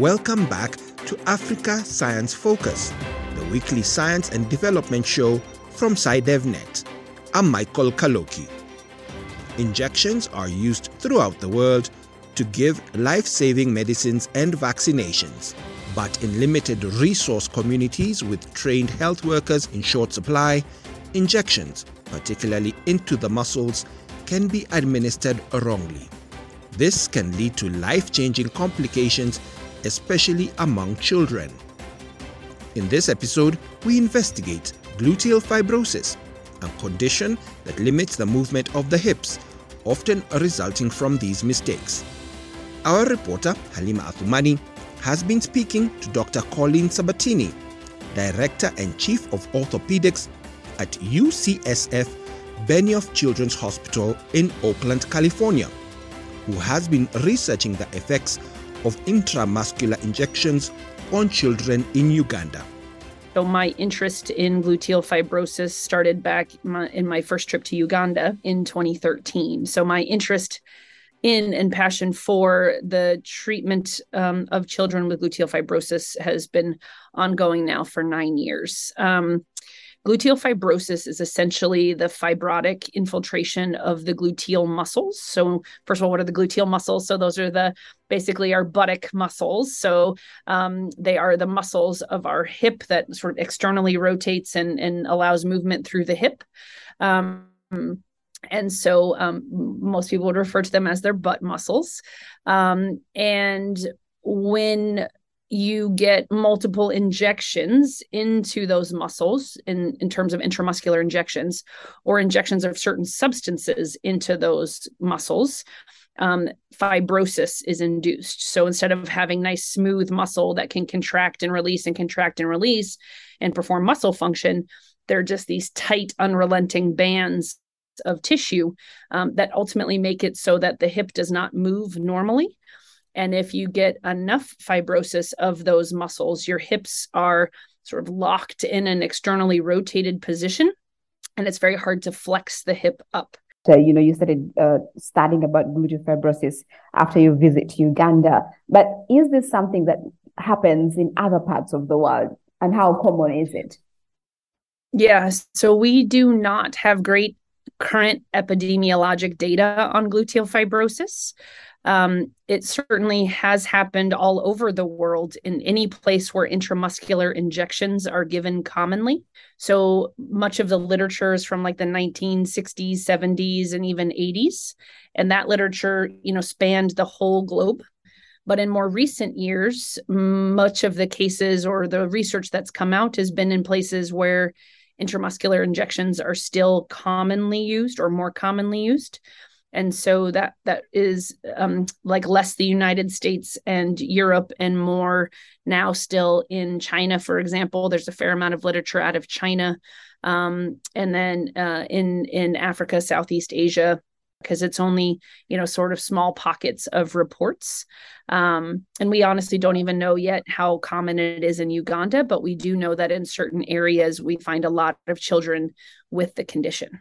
Welcome back to Africa Science Focus, the weekly science and development show from SciDevNet. I'm Michael Kaloki. Injections are used throughout the world to give life saving medicines and vaccinations. But in limited resource communities with trained health workers in short supply, injections, particularly into the muscles, can be administered wrongly. This can lead to life changing complications, especially among children. In this episode, we investigate gluteal fibrosis, a condition that limits the movement of the hips, often resulting from these mistakes. Our reporter, Halima Athumani, has been speaking to Dr. Colleen Sabatini, Director and Chief of Orthopedics at UCSF Benioff Children's Hospital in Oakland, California, who has been researching the effects of intramuscular injections on children in Uganda. So, my interest in gluteal fibrosis started back in my first trip to Uganda in 2013. So, my interest in and passion for the treatment um, of children with gluteal fibrosis has been ongoing now for nine years. Um, Gluteal fibrosis is essentially the fibrotic infiltration of the gluteal muscles. So, first of all, what are the gluteal muscles? So, those are the basically our buttock muscles. So, um, they are the muscles of our hip that sort of externally rotates and, and allows movement through the hip. Um, and so um, most people would refer to them as their butt muscles. Um, and when you get multiple injections into those muscles in, in terms of intramuscular injections or injections of certain substances into those muscles um, fibrosis is induced. So instead of having nice smooth muscle that can contract and release and contract and release and perform muscle function they're just these tight unrelenting bands of tissue um, that ultimately make it so that the hip does not move normally and if you get enough fibrosis of those muscles, your hips are sort of locked in an externally rotated position, and it's very hard to flex the hip up. So, you know, you started uh, studying about gluteal fibrosis after your visit to Uganda. But is this something that happens in other parts of the world? And how common is it? Yeah, so we do not have great current epidemiologic data on gluteal fibrosis. Um, it certainly has happened all over the world in any place where intramuscular injections are given commonly. So much of the literature is from like the 1960s, 70s, and even 80s. And that literature, you know, spanned the whole globe. But in more recent years, much of the cases or the research that's come out has been in places where intramuscular injections are still commonly used or more commonly used and so that that is um, like less the united states and europe and more now still in china for example. There's a fair amount of literature out of china um, and then uh, in in africa southeast asia because it's only you know sort of small pockets of reports. Um, and we honestly don't even know yet how common it is in uganda but we do know that in certain areas we find a lot of children with the condition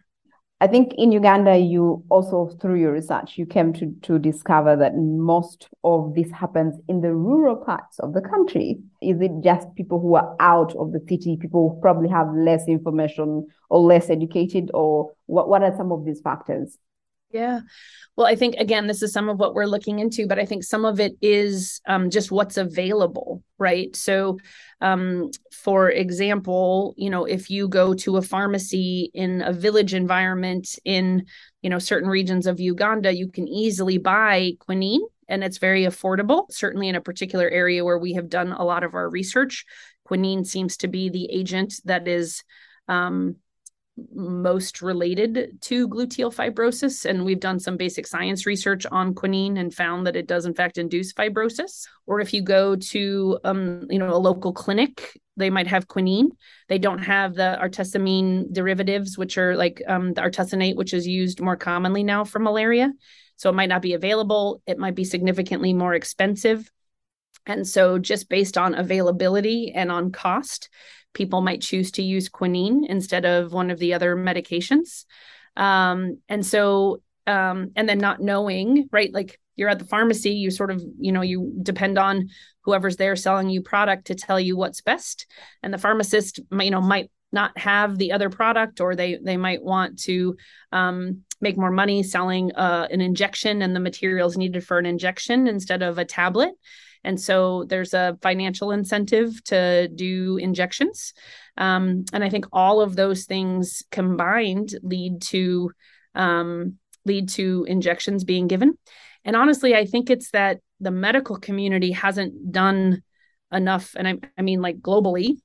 I think in Uganda, you also through your research, you came to, to discover that most of this happens in the rural parts of the country. Is it just people who are out of the city, people who probably have less information or less educated, or what, what are some of these factors? Yeah. Well, I think, again, this is some of what we're looking into, but I think some of it is um, just what's available, right? So, um, for example, you know, if you go to a pharmacy in a village environment in, you know, certain regions of Uganda, you can easily buy quinine and it's very affordable, certainly in a particular area where we have done a lot of our research. Quinine seems to be the agent that is. Um, most related to gluteal fibrosis. And we've done some basic science research on quinine and found that it does, in fact, induce fibrosis. Or if you go to, um, you know, a local clinic, they might have quinine. They don't have the artesunate derivatives, which are like um, the artesunate, which is used more commonly now for malaria. So it might not be available. It might be significantly more expensive. And so, just based on availability and on cost, people might choose to use quinine instead of one of the other medications. Um, and so, um, and then not knowing, right? Like you're at the pharmacy you sort of you know you depend on whoever's there selling you product to tell you what's best and the pharmacist you know might not have the other product or they they might want to um, make more money selling uh, an injection and the materials needed for an injection instead of a tablet and so there's a financial incentive to do injections. Um, and i think all of those things combined lead to um, lead to injections being given. And honestly i think it's that the medical community hasn't done enough. And I, I mean like globally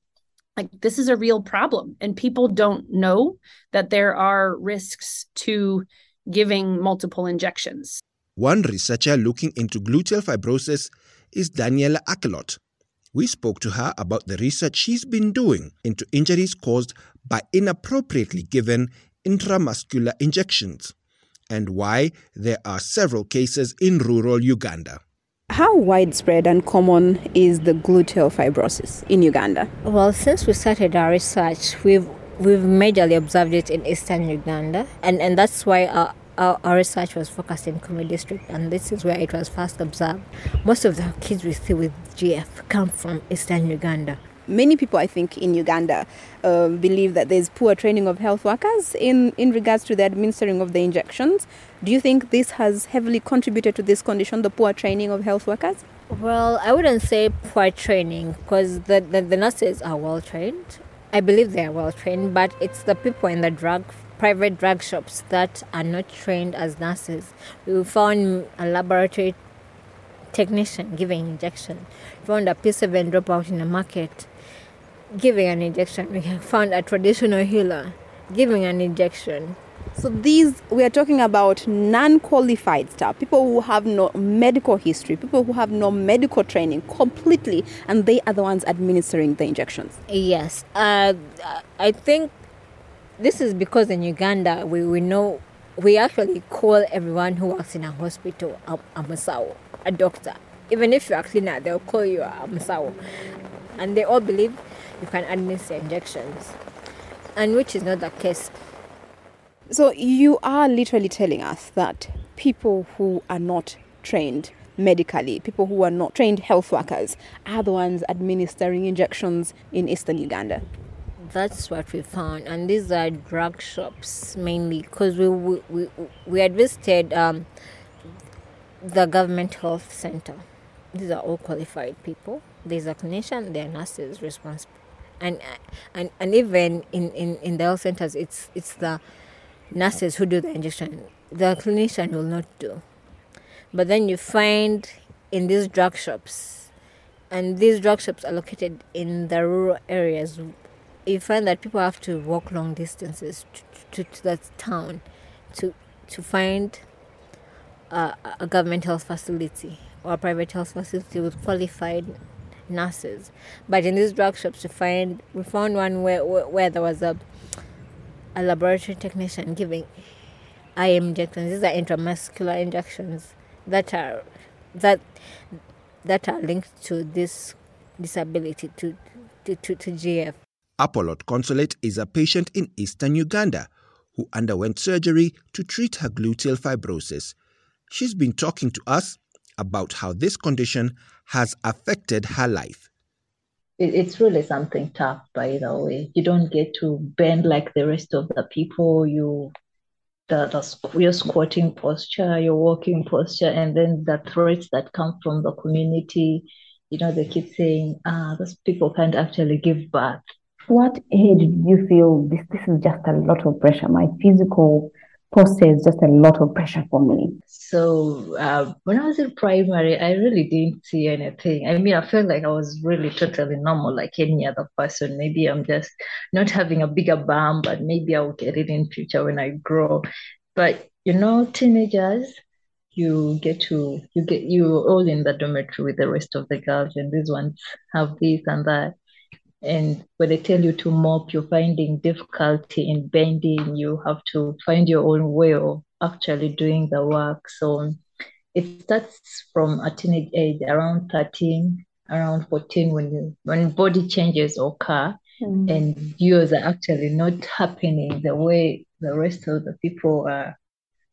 like this is a real problem. And people don't know that there are risks to giving multiple injections. One researcher looking into gluteal fibrosis is daniela akelot we spoke to her about the research she's been doing into injuries caused by inappropriately given intramuscular injections and why there are several cases in rural uganda how widespread and common is the gluteal fibrosis in Uganda? Well, since we started our research, we've we've majorly observed it in eastern Uganda, and, and that's why our, our, our research was focused in Kumi district, and this is where it was first observed. Most of the kids we see with GF come from eastern Uganda many people, I think, in Uganda uh, believe that there's poor training of health workers in, in regards to the administering of the injections. Do you think this has heavily contributed to this condition, the poor training of health workers? Well, I wouldn't say poor training because the, the, the nurses are well trained. I believe they are well trained, but it's the people in the drug private drug shops that are not trained as nurses. We found a laboratory technician giving injection. We found a P7 dropout in the market giving an injection. We found a traditional healer giving an injection. So these we are talking about non-qualified staff, people who have no medical history, people who have no medical training completely, and they are the ones administering the injections. Yes, uh, I think this is because in Uganda we, we know we actually call everyone who works in a hospital a, a musawo, a doctor. Even if you're a cleaner, they'll call you a musawo, and they all believe you can administer injections, and which is not the case. So you are literally telling us that people who are not trained medically, people who are not trained health workers, are the ones administering injections in eastern Uganda. That's what we found, and these are drug shops mainly because we we we, we had visited um, the government health center. These are all qualified people. There's a clinician, there are nurses responsible and and and even in, in, in the health centers it's it's the nurses who do the injection the clinician will not do but then you find in these drug shops and these drug shops are located in the rural areas you find that people have to walk long distances to, to, to that town to to find a, a government health facility or a private health facility with qualified nurses. But in these drug shops, we find we found one where where, where there was a a laboratory technician giving IM injections. These are intramuscular injections that are that that are linked to this disability to to, to, to GF. Apolot Consolate is a patient in eastern Uganda who underwent surgery to treat her gluteal fibrosis. She's been talking to us about how this condition has affected her life. It's really something tough, by the way. You don't get to bend like the rest of the people. You, the, the your squatting posture, your walking posture, and then the threats that come from the community. You know, they keep saying, ah, those people can't actually give birth. What age did you feel this? This is just a lot of pressure. My physical is just a lot of pressure for me. So uh, when I was in primary, I really didn't see anything. I mean, I felt like I was really totally normal, like any other person. Maybe I'm just not having a bigger bum, but maybe I'll get it in future when I grow. But you know, teenagers, you get to you get you all in the dormitory with the rest of the girls, and these ones have this and that and when they tell you to mop, you're finding difficulty in bending. You have to find your own way of actually doing the work. So it starts from a teenage age, around 13, around 14, when you when body changes occur mm. and yours are actually not happening the way the rest of the people are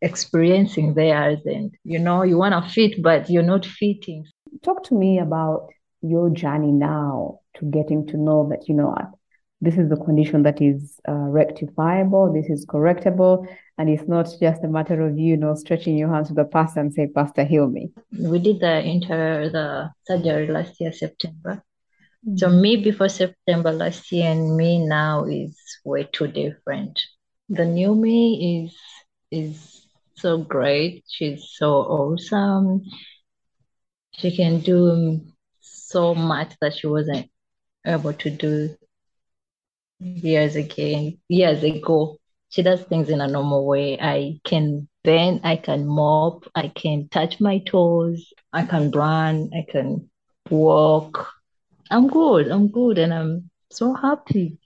experiencing theirs and you know you want to fit but you're not fitting talk to me about your journey now to getting to know that you know what this is the condition that is uh, rectifiable this is correctable and it's not just a matter of you, know stretching your hands to the pastor and say pastor heal me we did the inter the surgery last year september mm-hmm. so me before september last year and me now is way too different the new me is is so great. She's so awesome. She can do so much that she wasn't able to do years ago. Years ago, she does things in a normal way. I can bend, I can mop, I can touch my toes, I can run, I can walk. I'm good. I'm good, and I'm so happy.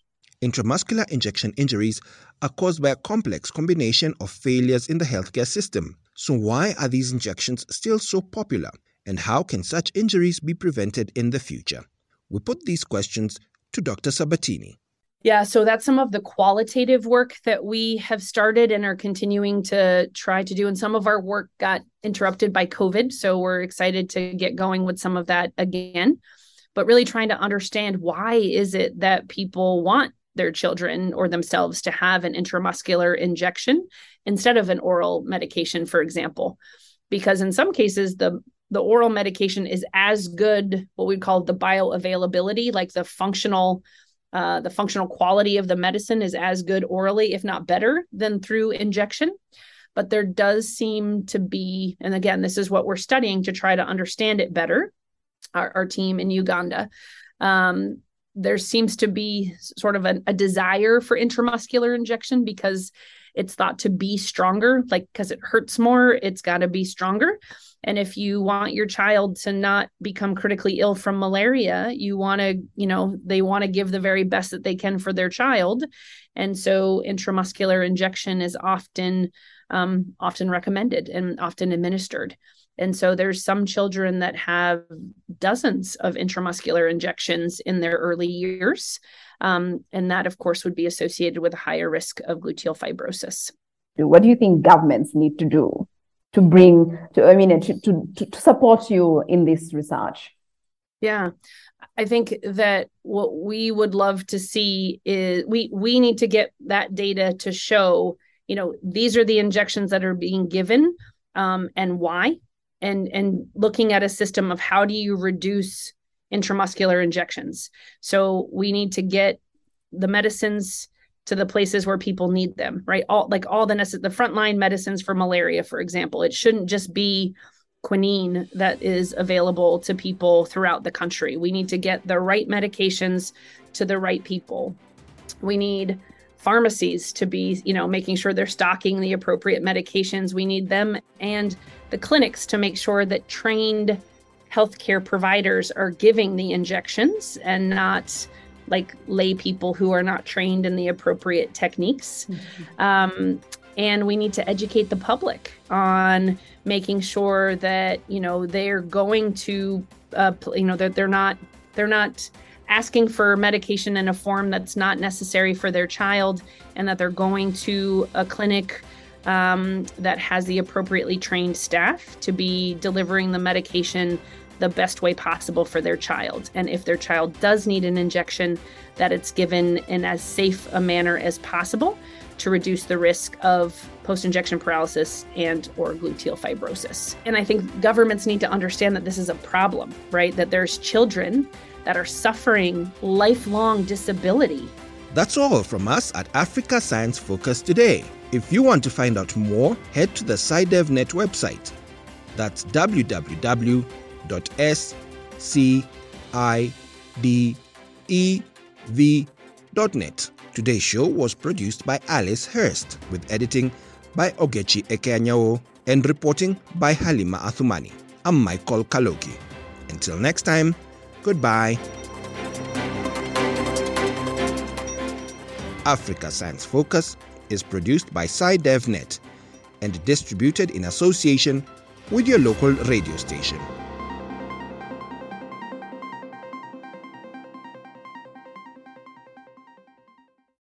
Intramuscular injection injuries are caused by a complex combination of failures in the healthcare system. So, why are these injections still so popular? And how can such injuries be prevented in the future? We put these questions to Dr. Sabatini. Yeah, so that's some of the qualitative work that we have started and are continuing to try to do. And some of our work got interrupted by COVID. So we're excited to get going with some of that again. But really trying to understand why is it that people want their children or themselves to have an intramuscular injection instead of an oral medication for example because in some cases the the oral medication is as good what we call the bioavailability like the functional uh, the functional quality of the medicine is as good orally if not better than through injection. But there does seem to be and again this is what we're studying to try to understand it better our, our team in uganda. Um, there seems to be sort of a, a desire for intramuscular injection because it's thought to be stronger like because it hurts more it's got to be stronger and if you want your child to not become critically ill from malaria you want to you know they want to give the very best that they can for their child and so intramuscular injection is often um, often recommended and often administered and so there's some children that have dozens of intramuscular injections in their early years. Um, and that, of course, would be associated with a higher risk of gluteal fibrosis. What do you think governments need to do to bring, to, I mean, to, to, to support you in this research? Yeah. I think that what we would love to see is we we need to get that data to show, you know, these are the injections that are being given um, and why and and looking at a system of how do you reduce intramuscular injections so we need to get the medicines to the places where people need them right? All like all the the frontline medicines for malaria for example. It shouldn't just be quinine that is available to people throughout the country. We need to get the right medications to the right people. We need pharmacies to be you know making sure they're stocking the appropriate medications. We need them and the clinics to make sure that trained healthcare providers are giving the injections and not like lay people who are not trained in the appropriate techniques. Mm-hmm. Um, and we need to educate the public on making sure that you know they're going to uh, you know that they're not they're not asking for medication in a form that's not necessary for their child and that they're going to a clinic um, that has the appropriately trained staff to be delivering the medication the best way possible for their child. And if their child does need an injection, that it's given in as safe a manner as possible to reduce the risk of post-injection paralysis and or gluteal fibrosis. And I think governments need to understand that this is a problem, right? That there's children that are suffering lifelong disability. That's all from us at Africa Science Focus today. If you want to find out more, head to the SciDevNet website. That's www.scidev.net. Today's show was produced by Alice Hurst with editing by Ogechi Ekeanyanwu and reporting by Halima Athumani. I'm Michael Kaloki. Until next time, goodbye. Africa Science Focus is produced by SciDevNet and distributed in association with your local radio station.